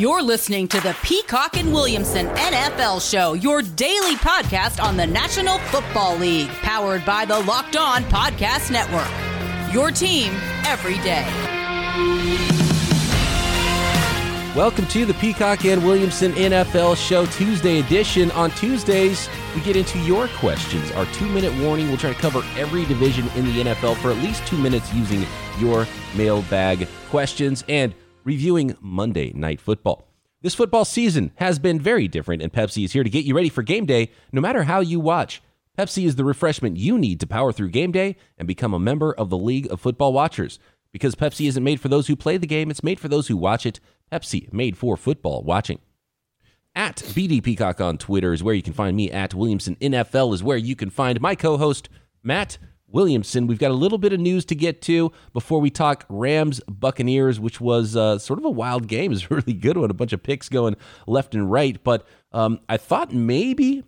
You're listening to the Peacock and Williamson NFL Show, your daily podcast on the National Football League, powered by the Locked On Podcast Network. Your team every day. Welcome to the Peacock and Williamson NFL Show Tuesday edition. On Tuesdays, we get into your questions. Our two minute warning we'll try to cover every division in the NFL for at least two minutes using your mailbag questions and reviewing Monday Night Football. This football season has been very different, and Pepsi is here to get you ready for game day no matter how you watch. Pepsi is the refreshment you need to power through game day and become a member of the League of Football Watchers. Because Pepsi isn't made for those who play the game, it's made for those who watch it. Pepsi, made for football watching. At BD Peacock on Twitter is where you can find me. At Williamson NFL is where you can find my co host, Matt Williamson. We've got a little bit of news to get to before we talk Rams Buccaneers, which was uh, sort of a wild game. It was a really good one, a bunch of picks going left and right. But um, I thought maybe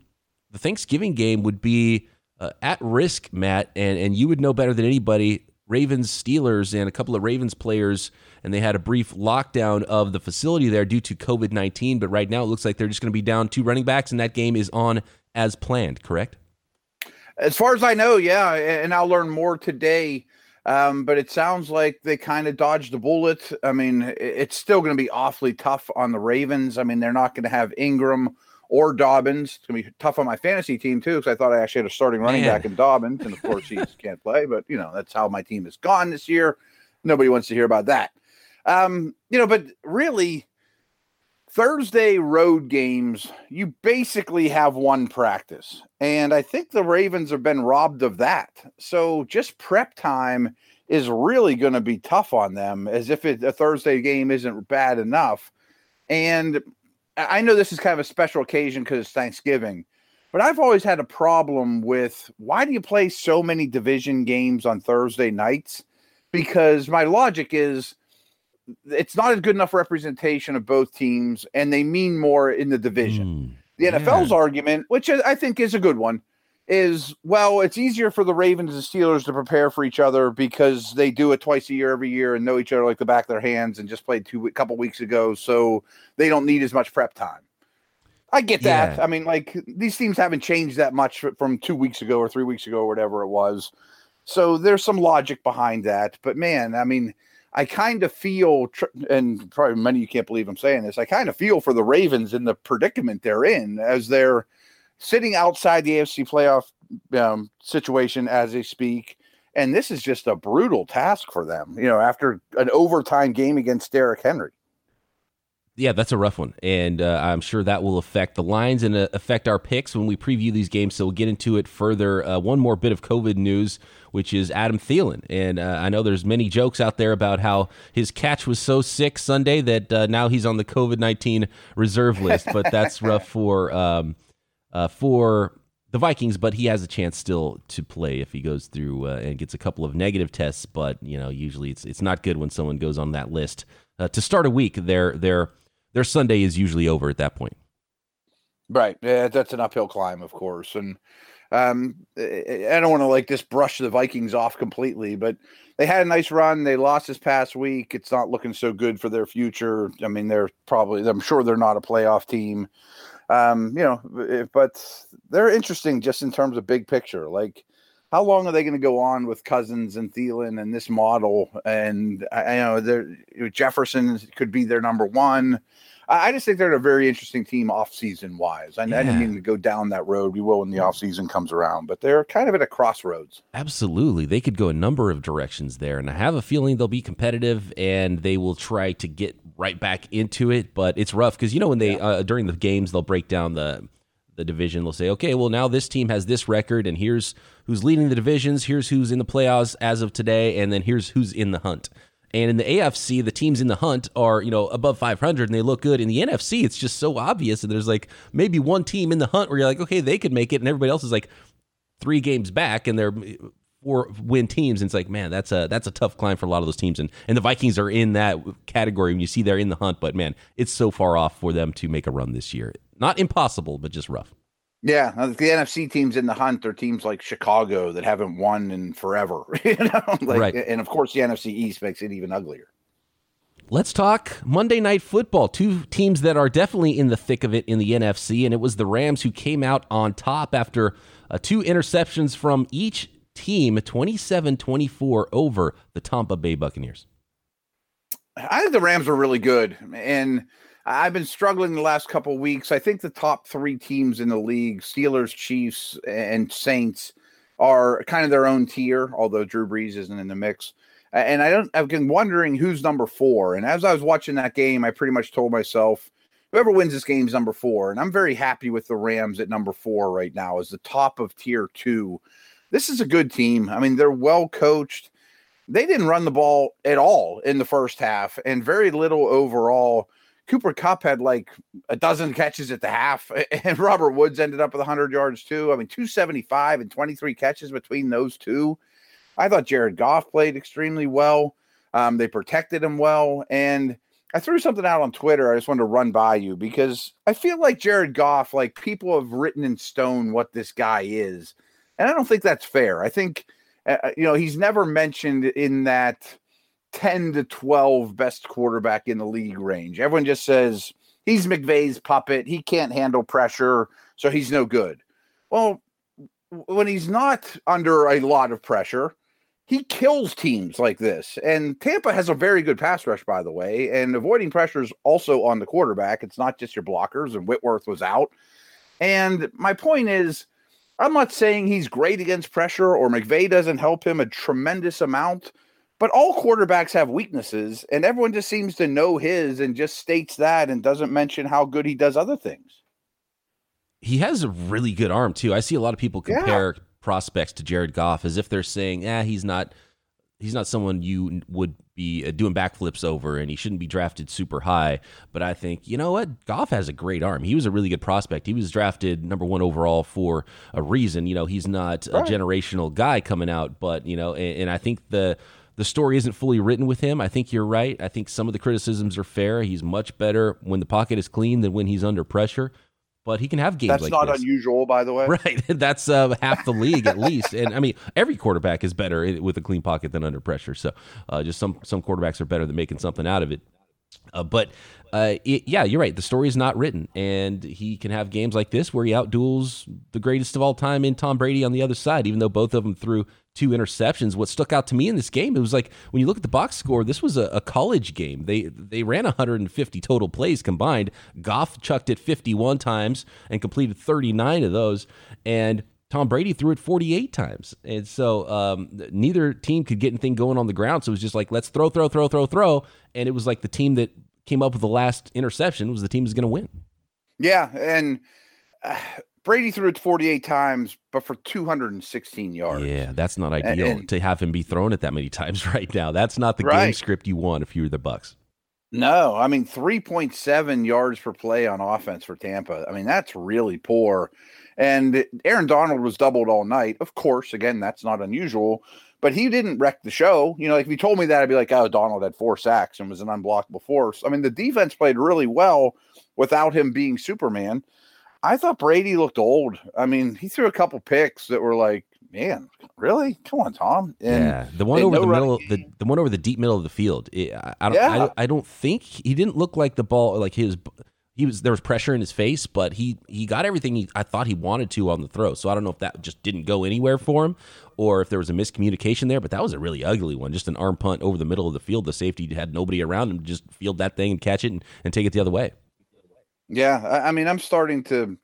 the Thanksgiving game would be uh, at risk, Matt, and, and you would know better than anybody. Ravens Steelers and a couple of Ravens players, and they had a brief lockdown of the facility there due to COVID 19. But right now, it looks like they're just going to be down two running backs, and that game is on as planned, correct? As far as I know, yeah, and I'll learn more today. Um, but it sounds like they kind of dodged the bullet. I mean, it's still going to be awfully tough on the Ravens. I mean, they're not going to have Ingram or Dobbins. It's going to be tough on my fantasy team too, because I thought I actually had a starting running Man. back in Dobbins, and of course he can't play. But you know, that's how my team is gone this year. Nobody wants to hear about that. Um, you know, but really, Thursday road games, you basically have one practice. And I think the Ravens have been robbed of that. So just prep time is really going to be tough on them as if it, a Thursday game isn't bad enough. And I know this is kind of a special occasion because it's Thanksgiving, but I've always had a problem with why do you play so many division games on Thursday nights? Because my logic is it's not a good enough representation of both teams, and they mean more in the division. Mm, the NFL's yeah. argument, which I think is a good one, is well, it's easier for the Ravens and Steelers to prepare for each other because they do it twice a year every year and know each other like the back of their hands and just played two a couple weeks ago, so they don't need as much prep time. I get that. Yeah. I mean, like these teams haven't changed that much from two weeks ago or three weeks ago or whatever it was. So there's some logic behind that. But man, I mean, I kind of feel, and probably many you can't believe I'm saying this. I kind of feel for the Ravens in the predicament they're in as they're sitting outside the AFC playoff um, situation as they speak. And this is just a brutal task for them, you know, after an overtime game against Derrick Henry. Yeah, that's a rough one, and uh, I'm sure that will affect the lines and uh, affect our picks when we preview these games. So we'll get into it further. Uh, one more bit of COVID news, which is Adam Thielen, and uh, I know there's many jokes out there about how his catch was so sick Sunday that uh, now he's on the COVID 19 reserve list. But that's rough for um, uh, for the Vikings. But he has a chance still to play if he goes through and gets a couple of negative tests. But you know, usually it's it's not good when someone goes on that list. to start a week, they're they're their Sunday is usually over at that point. Right. Yeah, that's an uphill climb, of course. And um, I don't want to like just brush the Vikings off completely, but they had a nice run. They lost this past week. It's not looking so good for their future. I mean, they're probably, I'm sure they're not a playoff team. Um, you know, but they're interesting just in terms of big picture. Like, how long are they going to go on with Cousins and Thielen and this model? And I, I know Jefferson could be their number one. I, I just think they're a very interesting team off season wise. I, yeah. I, didn't mean to go down that road. We will when the off season comes around, but they're kind of at a crossroads. Absolutely, they could go a number of directions there, and I have a feeling they'll be competitive and they will try to get right back into it. But it's rough because you know when they yeah. uh, during the games they'll break down the the division. They'll say, okay, well, now this team has this record, and here's who's leading the divisions, here's who's in the playoffs as of today, and then here's who's in the hunt. And in the AFC, the teams in the hunt are, you know, above 500 and they look good. In the NFC, it's just so obvious. And there's like maybe one team in the hunt where you're like, okay, they could make it. And everybody else is like three games back and they're eh, four win teams. And it's like, man, that's a that's a tough climb for a lot of those teams. And and the Vikings are in that category when you see they're in the hunt. But man, it's so far off for them to make a run this year. Not impossible, but just rough. Yeah, the NFC teams in the hunt are teams like Chicago that haven't won in forever. you know, like, right. and of course the NFC East makes it even uglier. Let's talk Monday Night Football. Two teams that are definitely in the thick of it in the NFC, and it was the Rams who came out on top after uh, two interceptions from each team, 27 24 over the Tampa Bay Buccaneers. I think the Rams are really good. And I've been struggling the last couple weeks. I think the top three teams in the league, Steelers, Chiefs, and Saints, are kind of their own tier, although Drew Brees isn't in the mix and I don't. I've been wondering who's number four. And as I was watching that game, I pretty much told myself, whoever wins this game is number four. And I'm very happy with the Rams at number four right now as the top of tier two. This is a good team. I mean, they're well coached. They didn't run the ball at all in the first half, and very little overall. Cooper Kupp had like a dozen catches at the half, and Robert Woods ended up with 100 yards too. I mean, 275 and 23 catches between those two. I thought Jared Goff played extremely well. Um, they protected him well. And I threw something out on Twitter. I just wanted to run by you because I feel like Jared Goff, like people have written in stone what this guy is. And I don't think that's fair. I think, uh, uh you know, he's never mentioned in that 10 to 12 best quarterback in the league range. Everyone just says he's McVay's puppet. He can't handle pressure, so he's no good. Well, when he's not under a lot of pressure, he kills teams like this. And Tampa has a very good pass rush, by the way, and avoiding pressure is also on the quarterback. It's not just your blockers, and Whitworth was out. And my point is, I'm not saying he's great against pressure or McVay doesn't help him a tremendous amount, but all quarterbacks have weaknesses, and everyone just seems to know his and just states that and doesn't mention how good he does other things. He has a really good arm, too. I see a lot of people compare. Yeah prospects to Jared Goff as if they're saying, "Ah, he's not he's not someone you would be uh, doing backflips over and he shouldn't be drafted super high. But I think, you know what? Goff has a great arm. He was a really good prospect. He was drafted number one overall for a reason. You know, he's not right. a generational guy coming out, but, you know, and, and I think the. The story isn't fully written with him. I think you're right. I think some of the criticisms are fair. He's much better when the pocket is clean than when he's under pressure but he can have games That's like not this. unusual, by the way. Right. That's uh, half the league at least. And I mean, every quarterback is better with a clean pocket than under pressure. So uh, just some some quarterbacks are better than making something out of it. Uh, but uh, it, yeah, you're right. The story is not written, and he can have games like this where he outduels the greatest of all time in Tom Brady on the other side. Even though both of them threw two interceptions, what stuck out to me in this game, it was like when you look at the box score, this was a, a college game. They they ran 150 total plays combined. Goff chucked it 51 times and completed 39 of those, and Tom Brady threw it 48 times. And so um, neither team could get anything going on the ground. So it was just like, let's throw, throw, throw, throw, throw. And it was like the team that came up with the last interception was the team that's going to win. Yeah. And uh, Brady threw it 48 times, but for 216 yards. Yeah. That's not ideal and, and, to have him be thrown it that many times right now. That's not the right. game script you want if you're the Bucs. No, I mean 3.7 yards per play on offense for Tampa. I mean, that's really poor. And Aaron Donald was doubled all night. Of course, again, that's not unusual, but he didn't wreck the show. You know, like if you told me that, I'd be like, oh, Donald had four sacks and was an unblockable force. I mean, the defense played really well without him being Superman. I thought Brady looked old. I mean, he threw a couple picks that were like, man, really? Come on, Tom. And, yeah, the one over no the middle, the, the one over the deep middle of the field. I, I, don't, yeah. I, I don't think he didn't look like the ball like his he was there was pressure in his face, but he he got everything he, I thought he wanted to on the throw. So I don't know if that just didn't go anywhere for him, or if there was a miscommunication there. But that was a really ugly one, just an arm punt over the middle of the field. The safety had nobody around him just field that thing and catch it and, and take it the other way. Yeah, I, I mean, I'm starting to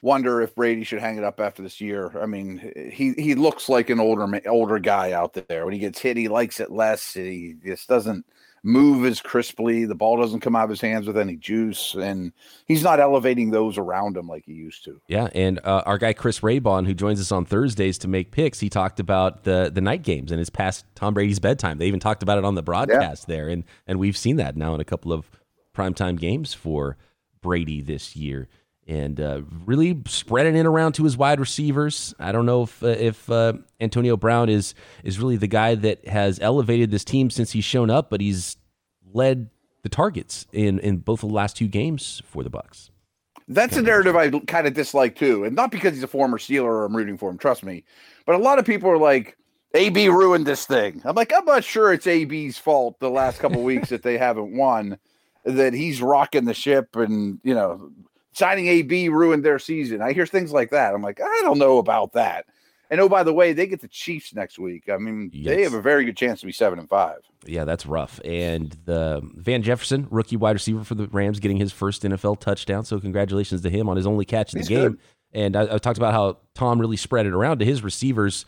wonder if Brady should hang it up after this year. I mean, he he looks like an older older guy out there. When he gets hit, he likes it less. He just doesn't move as crisply. The ball doesn't come out of his hands with any juice, and he's not elevating those around him like he used to. Yeah, and uh, our guy Chris Raybon, who joins us on Thursdays to make picks, he talked about the the night games and it's past Tom Brady's bedtime. They even talked about it on the broadcast yeah. there, and and we've seen that now in a couple of primetime games for Brady this year and uh, really spreading it around to his wide receivers. I don't know if uh, if uh, Antonio Brown is is really the guy that has elevated this team since he's shown up, but he's led the targets in in both the last two games for the Bucs. That's a narrative I kind of dislike too, and not because he's a former Steeler or I'm rooting for him. Trust me, but a lot of people are like, AB ruined this thing. I'm like, I'm not sure it's AB's fault the last couple weeks that they haven't won, that he's rocking the ship and, you know, signing AB ruined their season. I hear things like that. I'm like, I don't know about that. And oh, by the way, they get the Chiefs next week. I mean, yes. they have a very good chance to be seven and five. Yeah, that's rough. And the Van Jefferson, rookie wide receiver for the Rams, getting his first NFL touchdown. So congratulations to him on his only catch in He's the game. Good. And I, I, talked about how Tom really spread it around to his receivers.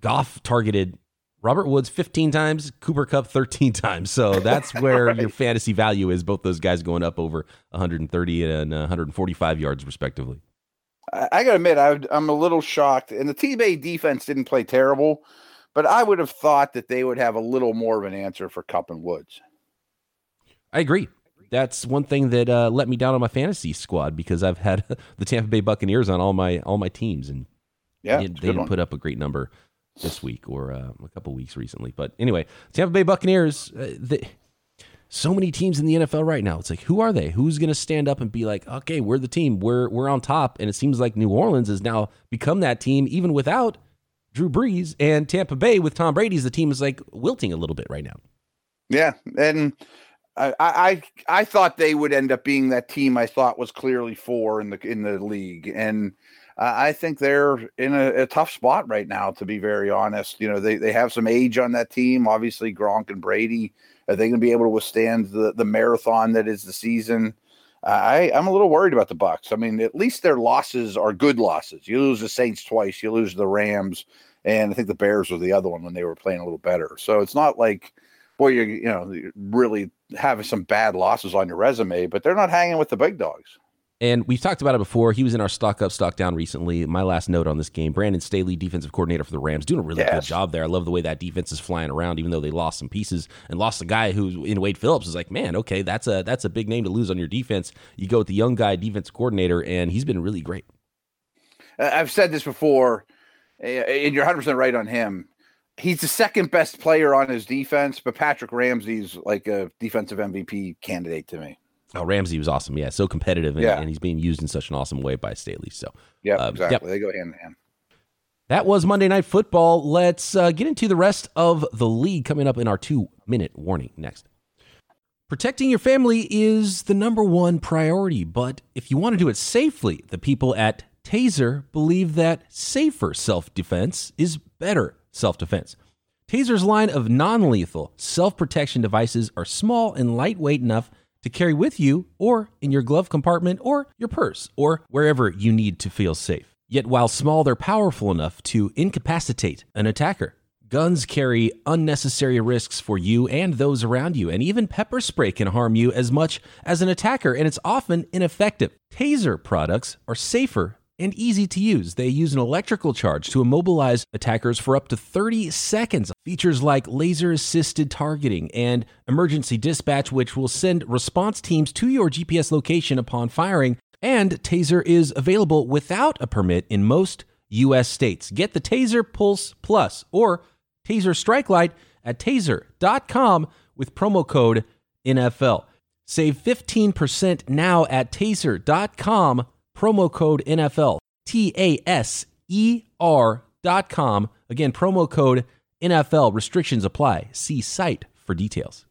Goff targeted Robert Woods 15 times, Cooper Kupp 13 times. So that's where right. your fantasy value is. Both those guys going up over 130 and 145 yards, respectively. I, got to admit, I, am a little shocked. And the T Bay defense didn't play terrible, but I would have thought that they would have a little more of an answer for Kupp and Woods. I agree. That's one thing that uh, let me down on my fantasy squad because I've had the Tampa Bay Buccaneers on all my all my teams, and yeah, they, they didn't put up a great number this week or uh, a couple weeks recently. But anyway, Tampa Bay Buccaneers. Uh, so many teams in the NFL right now. It's like, who are they? Who's going to stand up and be like, okay, we're the team. We're we're on top. And it seems like New Orleans has now become that team, even without Drew Brees and Tampa Bay with Tom Brady's. The team is like wilting a little bit right now. Yeah, and I I I thought they would end up being that team. I thought was clearly four in the in the league, and I think they're in a, a, tough spot right now. To be very honest, you know they they have some age on that team. Obviously, Gronk and Brady are they going to be able to withstand the the marathon that is the season? I I'm a little worried about the Bucs. I mean, at least their losses are good losses. You lose the Saints twice, you lose the Rams, and I think the Bears were the other one when they were playing a little better. So it's not like boy, you're you know really having some bad losses on your resume, but they're not hanging with the big dogs. And we've talked about it before. He was in our stock up, stock down recently. My last note on this game Brandon Staley, defensive coordinator for the Rams, doing a really yes. good job there. I love the way that defense is flying around, even though they lost some pieces and lost a guy who in Wade Phillips is like, man, okay, that's a that's a big name to lose on your defense. You go with the young guy, defense coordinator, and he's been really great. I've said this before, and you're 100 percent right on him. He's the second best player on his defense, but Patrick Ramsey's like a defensive MVP candidate to me. Oh, Ramsey was awesome. Yeah, so competitive, and, yeah. and he's being used in such an awesome way by Staley. So, yeah, um, exactly. Yep. They go hand in hand. That was Monday Night Football. Let's uh, get into the rest of the league coming up in our two minute warning next. Protecting your family is the number one priority, but if you want to do it safely, the people at Taser believe that safer self defense is better self defense. Taser's line of non lethal self protection devices are small and lightweight enough to carry with you or in your glove compartment or your purse or wherever you need to feel safe. Yet while small, they're powerful enough to incapacitate an attacker. Guns carry unnecessary risks for you and those around you, and even pepper spray can harm you as much as an attacker, and it's often ineffective. Taser products are safer and easy to use. They use an electrical charge to immobilize attackers for up to 30 seconds. Features like laser assisted targeting and emergency dispatch, which will send response teams to your GPS location upon firing. And Taser is available without a permit in most U.S. states. Get the Taser Pulse Plus or Taser Strike Light at taser.com with promo code NFL. Save 15% now at taser.com promo code NFL, T A S E R dot com. Again, promo code NFL. Restrictions apply. See site for details.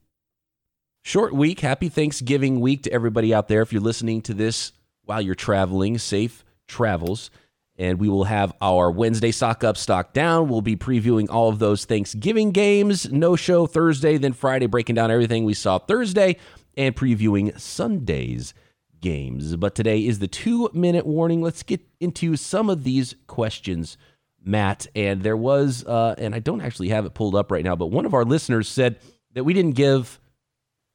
Short week. Happy Thanksgiving week to everybody out there. If you're listening to this while you're traveling, safe travels. And we will have our Wednesday stock up, stock down. We'll be previewing all of those Thanksgiving games. No show Thursday, then Friday, breaking down everything we saw Thursday and previewing Sunday's games. But today is the two minute warning. Let's get into some of these questions, Matt. And there was, uh, and I don't actually have it pulled up right now, but one of our listeners said that we didn't give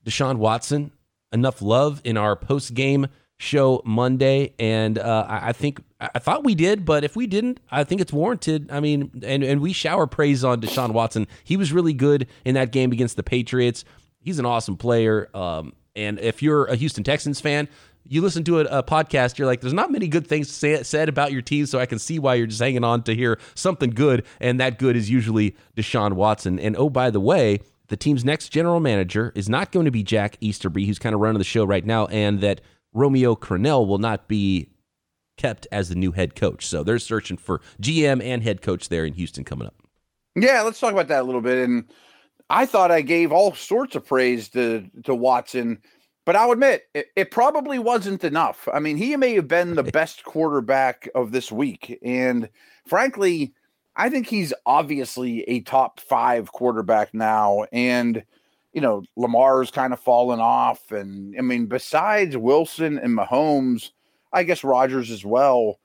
Deshaun Watson enough love in our post game show Monday, and uh, I think I thought we did, but if we didn't, I think it's warranted. I mean, and and we shower praise on Deshaun Watson. He was really good in that game against the Patriots. He's an awesome player. Um, and if you're a Houston Texans fan, you listen to a, a, podcast, you're like, there's not many good things say, said about your team, so I can see why you're just hanging on to hear something good, and that good is usually Deshaun Watson. And oh, by the way, the team's next general manager is not going to be Jack Easterby, who's kind of running the show right now, and that Romeo Crennel will not be kept as the new head coach. So they're searching for GM and head coach there in Houston coming up. Yeah, let's talk about that a little bit. And I thought I gave all sorts of praise to to Watson, but I'll admit it, it probably wasn't enough. I mean, he may have been the best quarterback of this week, and frankly, I think he's obviously a top five quarterback now. And you know, Lamar's kind of fallen off, and I mean, besides Wilson and Mahomes, I guess Rodgers as well.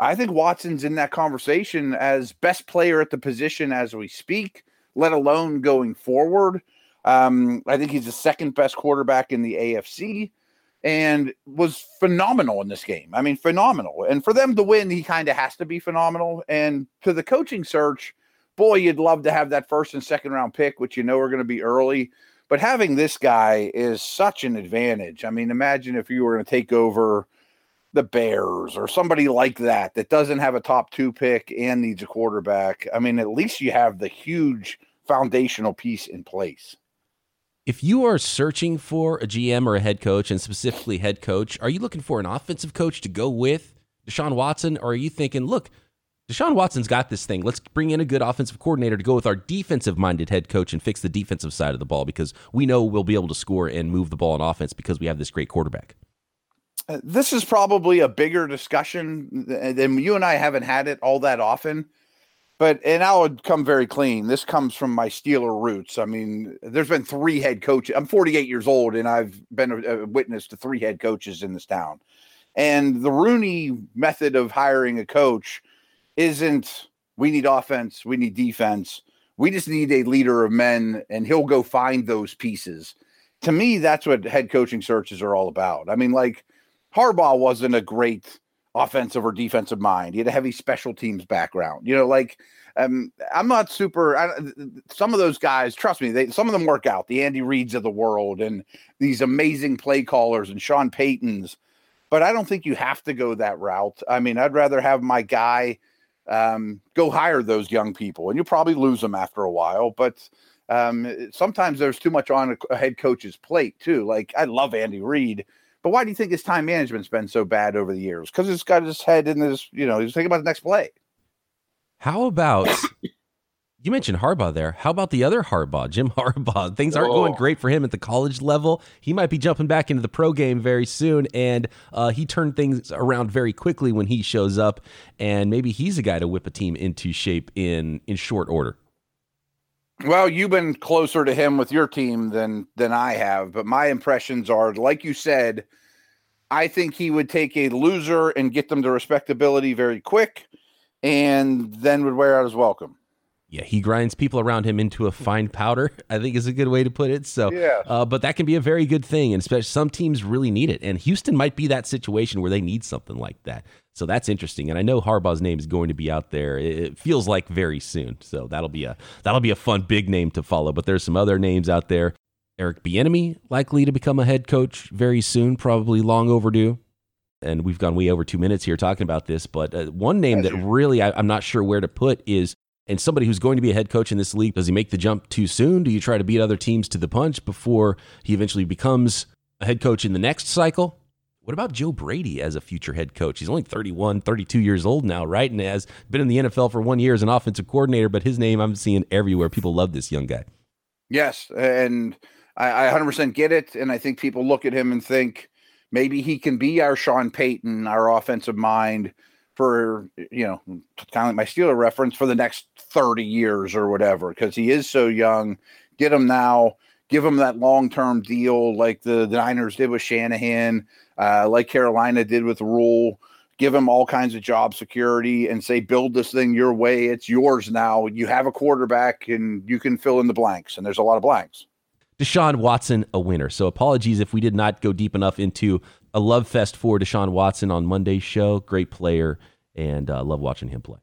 I think Watson's in that conversation as best player at the position as we speak, let alone going forward. Um, I think he's the second best quarterback in the AFC and was phenomenal in this game. I mean, phenomenal. And for them to win, he kind of has to be phenomenal. And to the coaching search, boy, you'd love to have that first and second round pick, which you know are going to be early. But having this guy is such an advantage. I mean, imagine if you were going to take over the Bears or somebody like that that doesn't have a top two pick and needs a quarterback. I mean, at least you have the huge foundational piece in place. If you are searching for a GM or a head coach, and specifically head coach, are you looking for an offensive coach to go with Deshaun Watson, or are you thinking, look, Deshaun Watson's got this thing. Let's bring in a good offensive coordinator to go with our defensive minded head coach and fix the defensive side of the ball because we know we'll be able to score and move the ball on offense because we have this great quarterback. Uh, this is probably a bigger discussion than you and I haven't had it all that often. But and I would come very clean. This comes from my Steeler roots. I mean, there's been three head coaches. I'm 48 years old, and I've been a, a witness to three head coaches in this town. And the Rooney method of hiring a coach isn't we need offense, we need defense. We just need a leader of men, and he'll go find those pieces. To me, that's what head coaching searches are all about. I mean, like Harbaugh wasn't a great offensive or defensive mind. He had a heavy special teams background. You know, like um, I'm not super. I, some of those guys, trust me, they some of them work out. The Andy Reids of the world and these amazing play callers and Sean Paytons. But I don't think you have to go that route. I mean, I'd rather have my guy um, go hire those young people, and you'll probably lose them after a while. But um, sometimes there's too much on a head coach's plate too. Like I love Andy Reid but why do you think his time management's been so bad over the years? Because he's got his head in this, you know, he's thinking about the next play. How about you mentioned Harbaugh there? How about the other Harbaugh, Jim Harbaugh? Things aren't oh. going great for him at the college level. He might be jumping back into the pro game very soon, and uh, he turned things around very quickly when he shows up. And maybe he's a guy to whip a team into shape in in short order. Well, you've been closer to him with your team than than I have, but my impressions are like you said, I think he would take a loser and get them to respectability very quick and then would wear out his welcome. Yeah, he grinds people around him into a fine powder. I think is a good way to put it. So, yeah. Uh, but that can be a very good thing, and especially some teams really need it. And Houston might be that situation where they need something like that. So that's interesting. And I know Harbaugh's name is going to be out there. It feels like very soon. So that'll be a that'll be a fun big name to follow. But there's some other names out there. Eric Bieniemy likely to become a head coach very soon, probably long overdue. And we've gone way over two minutes here talking about this. But uh, one name that really I, I'm not sure where to put is and somebody who's going to be a head coach in this league, does he make the jump too soon? Do you try to beat other teams to the punch before he eventually becomes a head coach in the next cycle? What about Joe Brady as a future head coach? He's only 31, 32 years old now, right? And has been in the NFL for one year as an offensive coordinator, but his name I'm seeing everywhere. People love this young guy. Yes. And I, I 100% get it. And I think people look at him and think maybe he can be our Sean Payton, our offensive mind for, you know, kind of like my Steeler reference for the next 30 years or whatever, because he is so young. Get him now give him that long term deal like the, the Niners did with Shanahan, uh, like Carolina did with Rule. Give him all kinds of job security and say, build this thing your way. It's yours now. You have a quarterback and you can fill in the blanks. And there's a lot of blanks. Deshaun Watson, a winner. So apologies if we did not go deep enough into a love fest for Deshaun Watson on Monday's show. Great player and uh, love watching him play.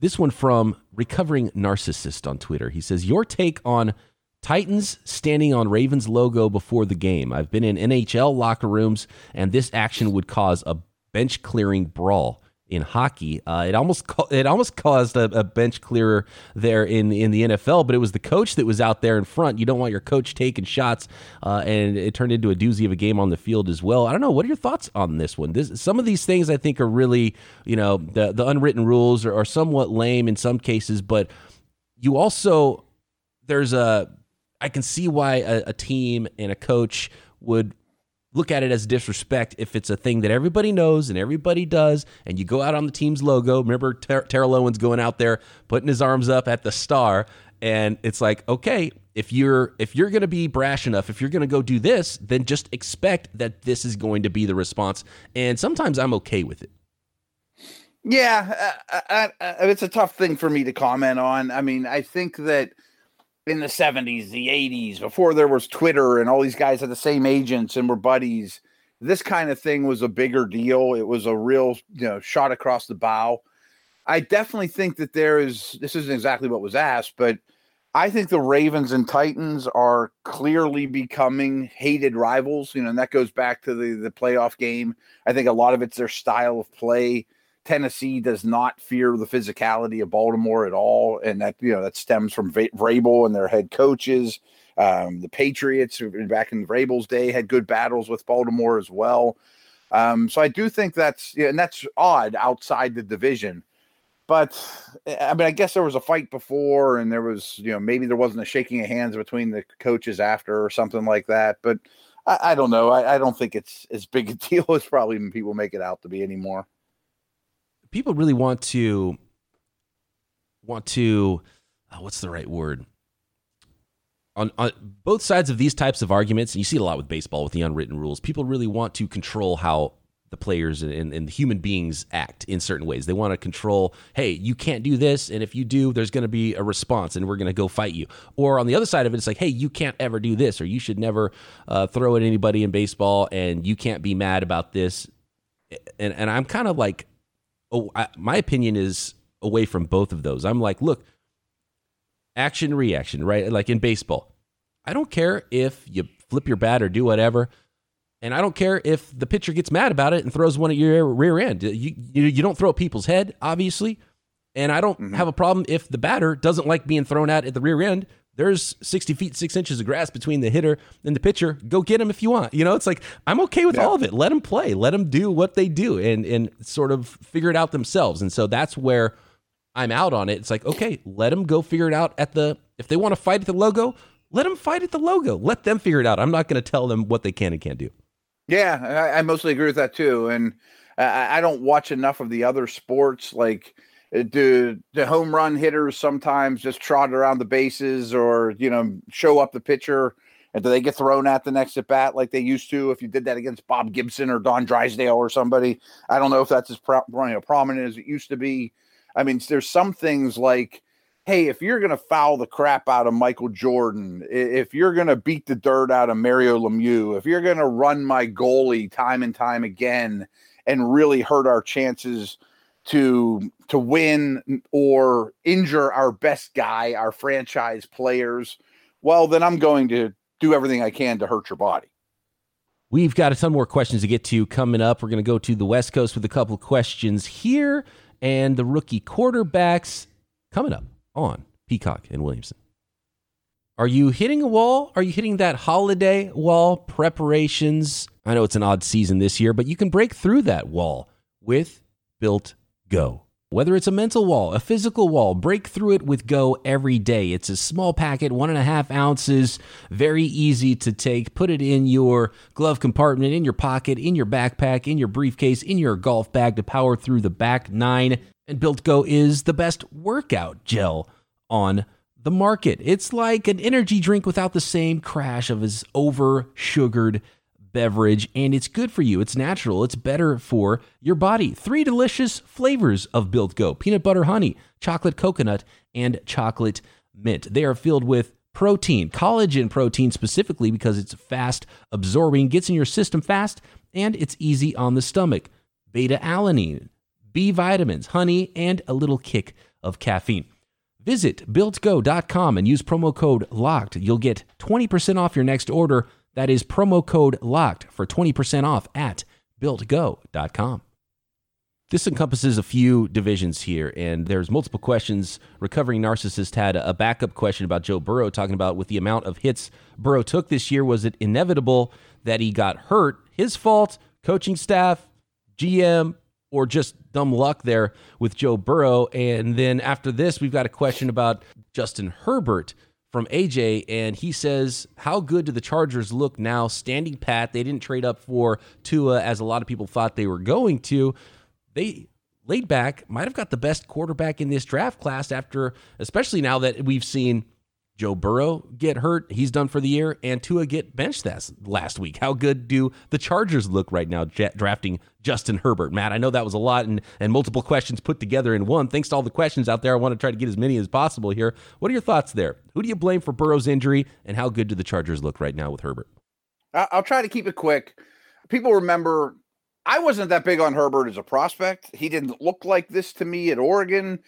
This one from Recovering Narcissist on Twitter. He says, Your take on Titans standing on Ravens logo before the game. I've been in NHL locker rooms, and this action would cause a bench clearing brawl in hockey. Uh, it almost it almost caused a, a, bench clearer there in in the NFL, but it was the coach that was out there in front. You don't want your coach taking shots, uh, and it turned into a doozy of a game on the field as well. I don't know. What are your thoughts on this one? This, some of these things I think are really you know the the unwritten rules are, are somewhat lame in some cases, but you also there's a I can see why a, a team and a coach would look at it as disrespect if it's a thing that everybody knows and everybody does, and you go out on the team's logo. Remember Ter- Terrell Owens going out there, putting his arms up at the star, and it's like, okay, if you're if you're going to be brash enough, if you're going to go do this, then just expect that this is going to be the response. And sometimes I'm okay with it. Yeah, uh, I, I, it's a tough thing for me to comment on. I mean, I think that in the 70s, the 80s, before there was Twitter and all these guys had the same agents and were buddies, this kind of thing was a bigger deal. It was a real, you know, shot across the bow. I definitely think that there is this isn't exactly what was asked, but I think the Ravens and Titans are clearly becoming hated rivals, you know, and that goes back to the the playoff game. I think a lot of it's their style of play. Tennessee does not fear the physicality of Baltimore at all, and that you know that stems from Vrabel and their head coaches. Um, the Patriots back in Vrabel's day had good battles with Baltimore as well. Um, so I do think that's yeah, and that's odd outside the division. But I mean, I guess there was a fight before, and there was you know maybe there wasn't a shaking of hands between the coaches after or something like that. But I, I don't know. I, I don't think it's as big a deal as probably people make it out to be anymore people really want to want to uh, what's the right word? On, on both sides of these types of arguments and you see it a lot with baseball with the unwritten rules people really want to control how the players and, and human beings act in certain ways. They want to control hey you can't do this and if you do there's going to be a response and we're going to go fight you. Or on the other side of it it's like hey you can't ever do this or you should never uh, throw at anybody in baseball and you can't be mad about this. And, and i'm kind of like oh, I, my opinion is away from both of those. I'm like, look, action reaction, right? Like in baseball, I don't care if you flip your bat or do whatever. And I don't care if the pitcher gets mad about it and throws one at your rear end. You, you, you don't throw at people's head, obviously. And I don't mm-hmm. have a problem if the batter doesn't like being thrown at at the rear end there's 60 feet, six inches of grass between the hitter and the pitcher. Go get him if you want. You know, it's like, I'm okay with yeah. all of it. Let them play. Let them do what they do and, and sort of figure it out themselves. And so that's where I'm out on it. It's like, okay, let them go figure it out at the, if they want to fight at the logo, let them fight at the logo. Let them figure it out. I'm not going to tell them what they can and can't do. Yeah, I, I mostly agree with that too. And I, I don't watch enough of the other sports like, Uh, do the home run hitters sometimes just trot around the bases or you know show up the pitcher and do they get thrown at the next at bat like they used to if you did that against Bob Gibson or Don Drysdale or somebody? I don't know if that's as pro- you know, prominent as it used to be. I mean, there's some things like, hey, if you're going to foul the crap out of Michael Jordan, if you're going to beat the dirt out of Mario Lemieux, if you're going to run my goalie time and time again and really hurt our chances – to to win or injure our best guy, our franchise players, well, then I'm going to do everything I can to hurt your body. We've got a ton more questions to get to coming up. We're going to go to the West Coast with a couple of questions here and the rookie quarterbacks coming up on Peacock and Williamson. Are you hitting a wall? Are you hitting that holiday wall preparations? I know it's an odd season this year, but you can break through that wall with built Go. Whether it's a mental wall, a physical wall, break through it with Go every day. It's a small packet, one and a half ounces, very easy to take. Put it in your glove compartment, in your pocket, in your backpack, in your briefcase, in your golf bag to power through the back nine. And Built Go is the best workout gel on the market. It's like an energy drink without the same crash of his over sugared beverage, and it's good for you. It's natural, it's better for your body. Three delicious flavors of Built Go peanut butter honey, chocolate coconut, and chocolate mint. They are filled with protein, collagen protein specifically because it's fast absorbing, gets in your system fast, and it's easy on the stomach. Beta alanine, B vitamins, honey, and a little kick of caffeine. Visit builtgo.com and use promo code LOCKED. You'll get 20% off your next order that is promo code LOCKED for 20% off at builtgo.com. This encompasses a few divisions here, and there's multiple questions. Recovering Narcissist had a backup question about Joe Burrow, talking about with the amount of hits Burrow took this year, was it inevitable that he got hurt? His fault, coaching staff, GM, or just dumb luck there with Joe Burrow? And then after this, we've got a question about Justin Herbert from AJ, and he says, How good do the Chargers look now standing pat? They didn't trade up for Tua as a lot of people thought they were going to. They laid back, might have got the best quarterback in this draft class after, especially now that we've seen Joe Burrow get hurt. He's done for the year. And Tua get benched this last week. How good do the Chargers look right now drafting Justin Herbert? Matt, I know that was a lot and, and multiple questions put together in one. Thanks to all the questions out there. I want to try to get as many as possible here. What are your thoughts there? Who do you blame for Burrow's injury? And how good do the Chargers look right now with Herbert? I'll try to keep it quick. People remember I wasn't that big on Herbert as a prospect. He didn't look like this to me at Oregon.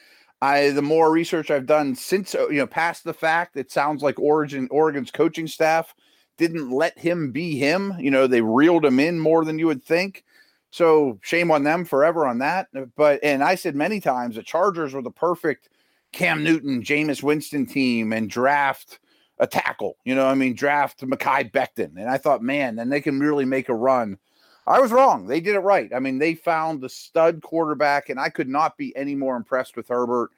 I the more research I've done since uh, you know past the fact, it sounds like Origin Oregon's coaching staff didn't let him be him. You know, they reeled him in more than you would think. So shame on them forever on that. But and I said many times the Chargers were the perfect Cam Newton, Jameis Winston team and draft a tackle. You know, I mean, draft Mekhi Becton. And I thought, man, then they can really make a run. I was wrong. They did it right. I mean, they found the stud quarterback, and I could not be any more impressed with Herbert.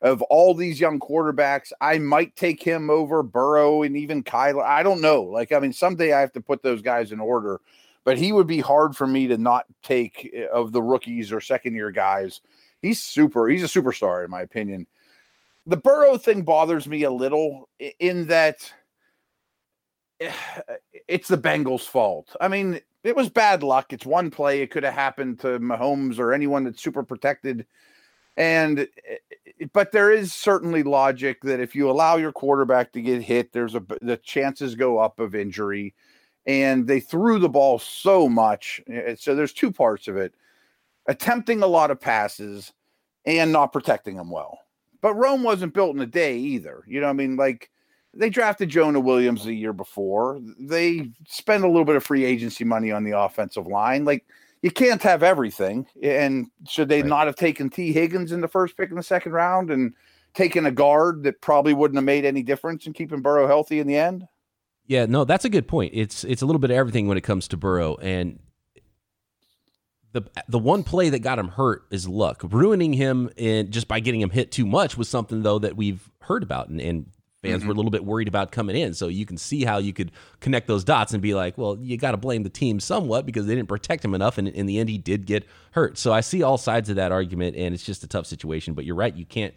Of all these young quarterbacks, I might take him over Burrow and even Kyler. I don't know. Like, I mean, someday I have to put those guys in order, but he would be hard for me to not take eh, of the rookies or second year guys. He's super. He's a superstar, in my opinion. The Burrow thing bothers me a little in that it's the Bengals' fault. I mean, it was bad luck. It's one play. It could have happened to Mahomes or anyone that's super protected. And eh, eh, but there is certainly logic that if you allow your quarterback to get hit, there's a the chances go up of injury. And they threw the ball so much. Eh, so there's two parts of it. Attempting a lot of passes and not protecting them well. But Rome wasn't built in a day either. You know, I mean, like they drafted Jonah Williams the year before. They spend a little bit of free agency money on the offensive line. Like you can't have everything. And should they right. not have taken Tee Higgins in the first pick in the second round and taken a guard that probably wouldn't have made any difference in keeping Burrow healthy in the end? Yeah, no, that's a good point. It's it's a little bit of everything when it comes to Burrow and the the one play that got him hurt is luck. Ruining him in just by getting him hit too much was something though that we've heard about and, and fans mm-hmm. were a little bit worried about coming in. So you can see how you could connect those dots and be like, well, you got to blame the team somewhat because they didn't protect him enough. And in the end, he did get hurt. So I see all sides of that argument, and it's just a tough situation. But you're right. You can't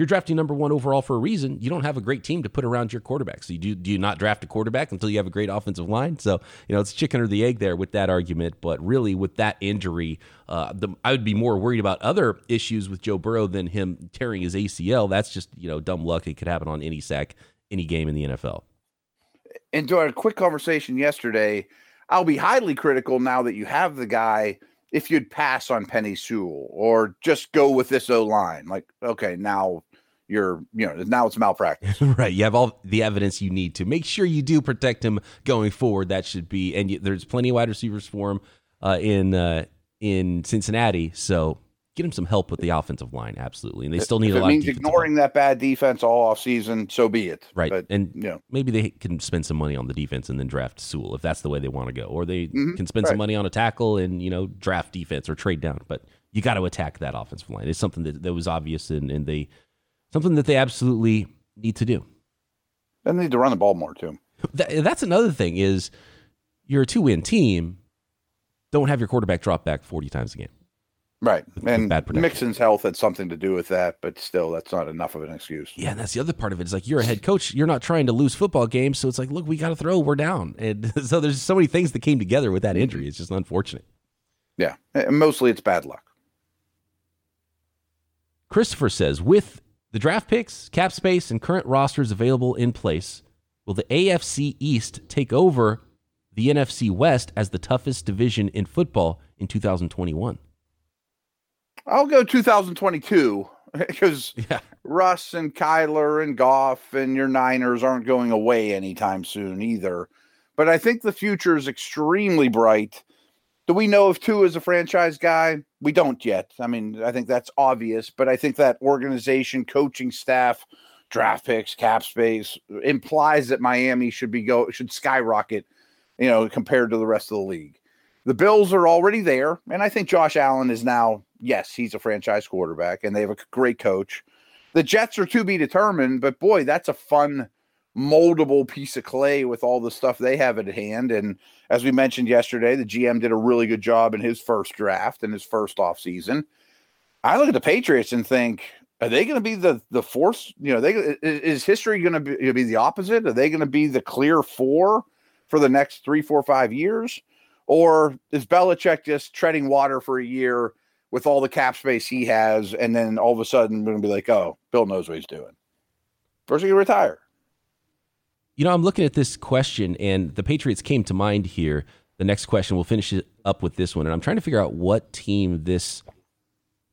you're drafting number one overall for a reason. You don't have a great team to put around your quarterback. So you do, do you not draft a quarterback until you have a great offensive line? So, you know, it's chicken or the egg there with that argument. But really, with that injury, uh, the, I would be more worried about other issues with Joe Burrow than him tearing his ACL. That's just, you know, dumb luck. It could happen on any sack, any game in the NFL. And during a quick conversation yesterday, I'll be highly critical now that you have the guy – if you'd pass on Penei Sewell or just go with this O line. Like, okay, now you're, you know, now it's malpractice. right. You have all the evidence you need to make sure you do protect him going forward. That should be, and you, there's plenty of wide receivers for him uh, in uh, in Cincinnati. So get him some help with the offensive line, absolutely. And they still need if a lot. It means ignoring that bad defense all off season, so be it. Right, but, and you know. maybe they can spend some money on the defense and then draft Sewell if that's the way they want to go, or they mm-hmm. can spend right. some money on a tackle and you know draft defense or trade down. But you got to attack that offensive line. It's something that, that was obvious and, and they something that they absolutely need to do. And they need to run the ball more too. That, that's another thing is you're a two win team. Don't have your quarterback drop back forty times a game. Right. And Mixon's health had something to do with that, but still, that's not enough of an excuse. Yeah, and that's the other part of it. it. Is like you're a head coach, you're not trying to lose football games, so it's like, look, we got to throw, we're down, and so there's so many things that came together with that injury. It's just unfortunate. Yeah, and mostly it's bad luck. Christopher says, with the draft picks, cap space, and current rosters available in place, will the AFC East take over the NFC West as the toughest division in football in 2021? I'll go 2022 because yeah. Russ and Kyler and Goff and your Niners aren't going away anytime soon either. But I think the future is extremely bright. Do we know if Tua is a franchise guy? We don't yet. I mean, I think that's obvious, but I think that organization, coaching staff, draft picks, cap space implies that Miami should be go should skyrocket, you know, compared to the rest of the league. The Bills are already there, and I think Josh Allen is now yes, he's a franchise quarterback, and they have a great coach. the Jets are to be determined, but boy, that's a fun moldable piece of clay with all the stuff they have at hand. And as we mentioned yesterday, the GM did a really good job in his first draft and his first offseason. I look at the Patriots and think, are they going to be the the force? You know, they is history going to be, be the opposite? Are they going to be the clear four for the next three, four, five years, or is Belichick just treading water for a year with all the cap space he has, and then all of a sudden we're going to be like, oh, Bill knows what he's doing. First, he retire. You know, I'm looking at this question, and the Patriots came to mind here. The next question, we'll finish it up with this one, and I'm trying to figure out what team this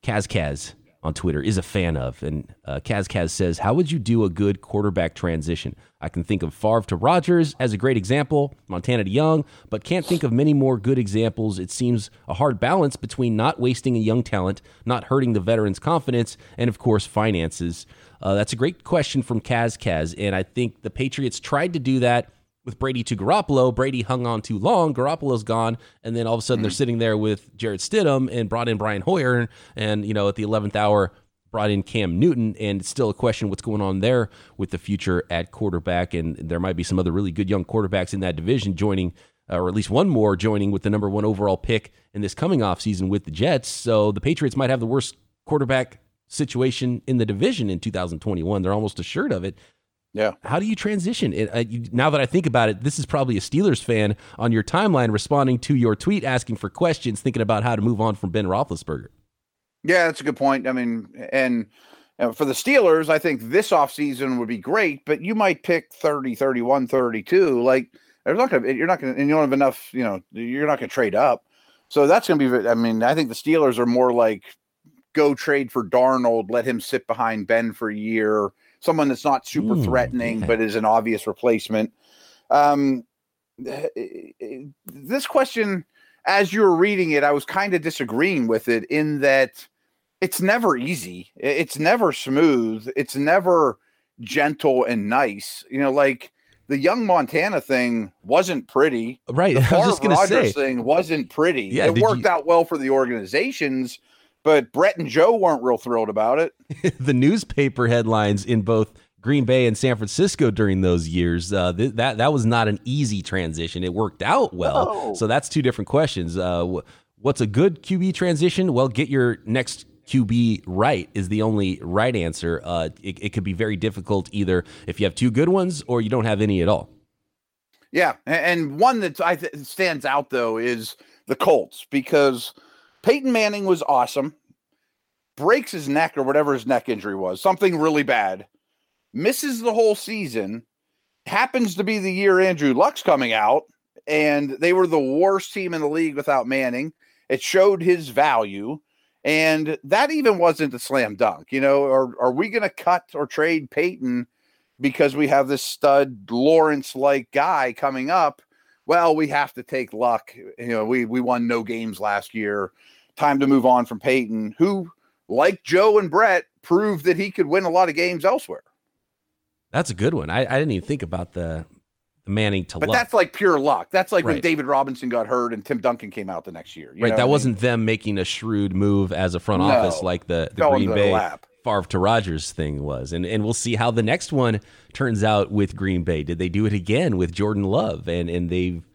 Kaz Kaz on Twitter is a fan of. And uh, Kaz Kaz says, How would you do a good quarterback transition? I can think of Favre to Rodgers as a great example, Montana to Young, but can't think of many more good examples. It seems a hard balance between not wasting a young talent, not hurting the veterans' confidence, and of course, finances. Uh, that's a great question from Kaz Kaz. And I think the Patriots tried to do that with Brady to Garoppolo. Brady hung on too long. Garoppolo's gone, and then all of a sudden mm-hmm. they're sitting there with Jarrett Stidham and brought in Brian Hoyer, and you know at the eleventh hour brought in Cam Newton, and it's still a question what's going on there with the future at quarterback, and there might be some other really good young quarterbacks in that division joining. Uh, or at least one more joining with the number one overall pick in this coming off season with the Jets. So the Patriots might have the worst quarterback situation in the division in 2021. They're almost assured of it. Yeah. How do you transition? It, uh, you, now that I think about it, this is probably a Steelers fan on your timeline responding to your tweet asking for questions, thinking about how to move on from Ben Roethlisberger. Yeah, that's a good point. I mean, and for the Steelers, I think this offseason would be great, but you might pick 30, 31, 32. Like, there's not gonna, you're not gonna, and you don't have enough, you know, you're not gonna trade up. So that's gonna be, I mean, I think the Steelers are more like go trade for Darnold, let him sit behind Ben for a year someone that's not super mm, threatening, but is an obvious replacement. Um, this question, as you were reading it, I was kind of disagreeing with it in that it's never easy, it's never smooth, it's never gentle and nice. You know, like the young Montana thing wasn't pretty. Right. The I was just going to say thing wasn't pretty. Yeah, it worked you... out well for the organizations, but Brett and Joe weren't real thrilled about it. the newspaper headlines in both Green Bay and San Francisco during those years, uh, th- that that was not an easy transition. It worked out well. Oh. So that's two different questions. Uh, what's a good QB transition? Well, get your next QB right is the only right answer. Uh, it, it could be very difficult either if you have two good ones or you don't have any at all. Yeah, and one that I th- stands out though is the Colts because Peyton Manning was awesome. Breaks his neck or whatever his neck injury was, something really bad. Misses the whole season. Happens to be the year Andrew Luck's coming out, and they were the worst team in the league without Manning. It showed his value. And that even wasn't a slam dunk. You know, are, are we going to cut or trade Peyton because we have this stud Lawrence like guy coming up? well, we have to take luck. You know, we we won no games last year. Time to move on from Peyton, who, like Joe and Brett, proved that he could win a lot of games elsewhere. That's a good one. I, I didn't even think about the, the Manning to but luck. that's like pure luck. That's like right. when David Robinson got hurt and Tim Duncan came out the next year. right. That wasn't mean? them making a shrewd move as a front no, office like the, the Green Bay lap. Favre to Rodgers thing was. And and we'll see how the next one turns out with Green Bay. Did they do it again with Jordan Love? And and they've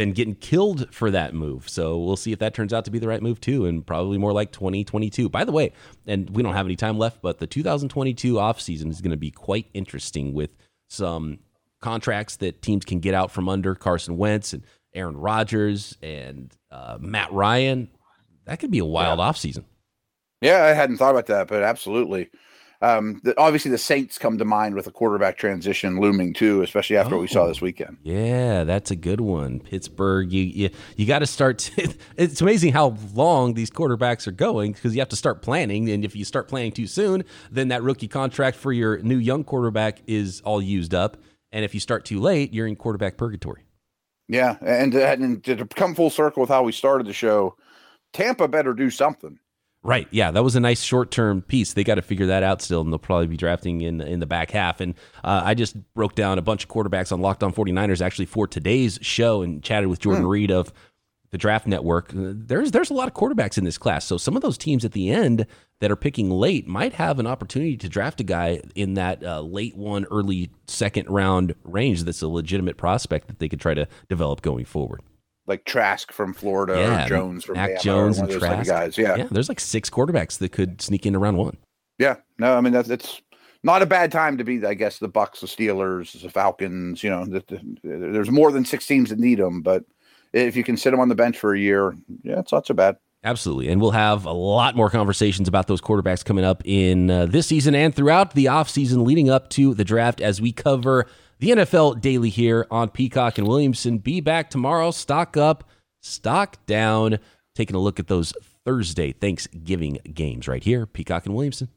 been getting killed for that move. So we'll see if that turns out to be the right move too, and probably more like 2022. By the way, and we don't have any time left, but the 2022 offseason is going to be quite interesting with some contracts that teams can get out from under Carson Wentz and Aaron Rodgers and uh, Matt Ryan. That could be a wild yeah. offseason. Yeah, I hadn't thought about that, but absolutely. Um, the, obviously, the Saints come to mind with a quarterback transition looming too, especially after oh, what we saw oh, this weekend. Yeah, that's a good one. Pittsburgh, you you, you got to start. it's amazing how long these quarterbacks are going because you have to start planning, and if you start planning too soon, then that rookie contract for your new young quarterback is all used up, and if you start too late, you're in quarterback purgatory. Yeah, and, and to come full circle with how we started the show, Tampa better do something. Right. Yeah, that was a nice short term piece. They got to figure that out still, and they'll probably be drafting in in the back half. And uh, I just broke down a bunch of quarterbacks on Locked On 49ers actually for today's show and chatted with Jordan hmm. Reid of the draft network, there's there's a lot of quarterbacks in this class. So some of those teams at the end that are picking late might have an opportunity to draft a guy in that uh, late one, early second round range that's a legitimate prospect that they could try to develop going forward. Like Trask from Florida yeah, or Jones from Mac Bama Jones and Trask. guys. Yeah. yeah, there's like six quarterbacks that could sneak into round one. Yeah. No, I mean that's it's not a bad time to be. I guess the Bucs, the Steelers, the Falcons. You know, the, the, there's more than six teams that need them, but if you can sit them on the bench for a year, yeah, it's not so bad. Absolutely. And we'll have a lot more conversations about those quarterbacks coming up in uh, this season and throughout the offseason leading up to the draft as we cover the NFL daily here on Peacock and Williamson. Be back tomorrow. Stock up, stock down. Taking a look at those Thursday Thanksgiving games right here, Peacock and Williamson.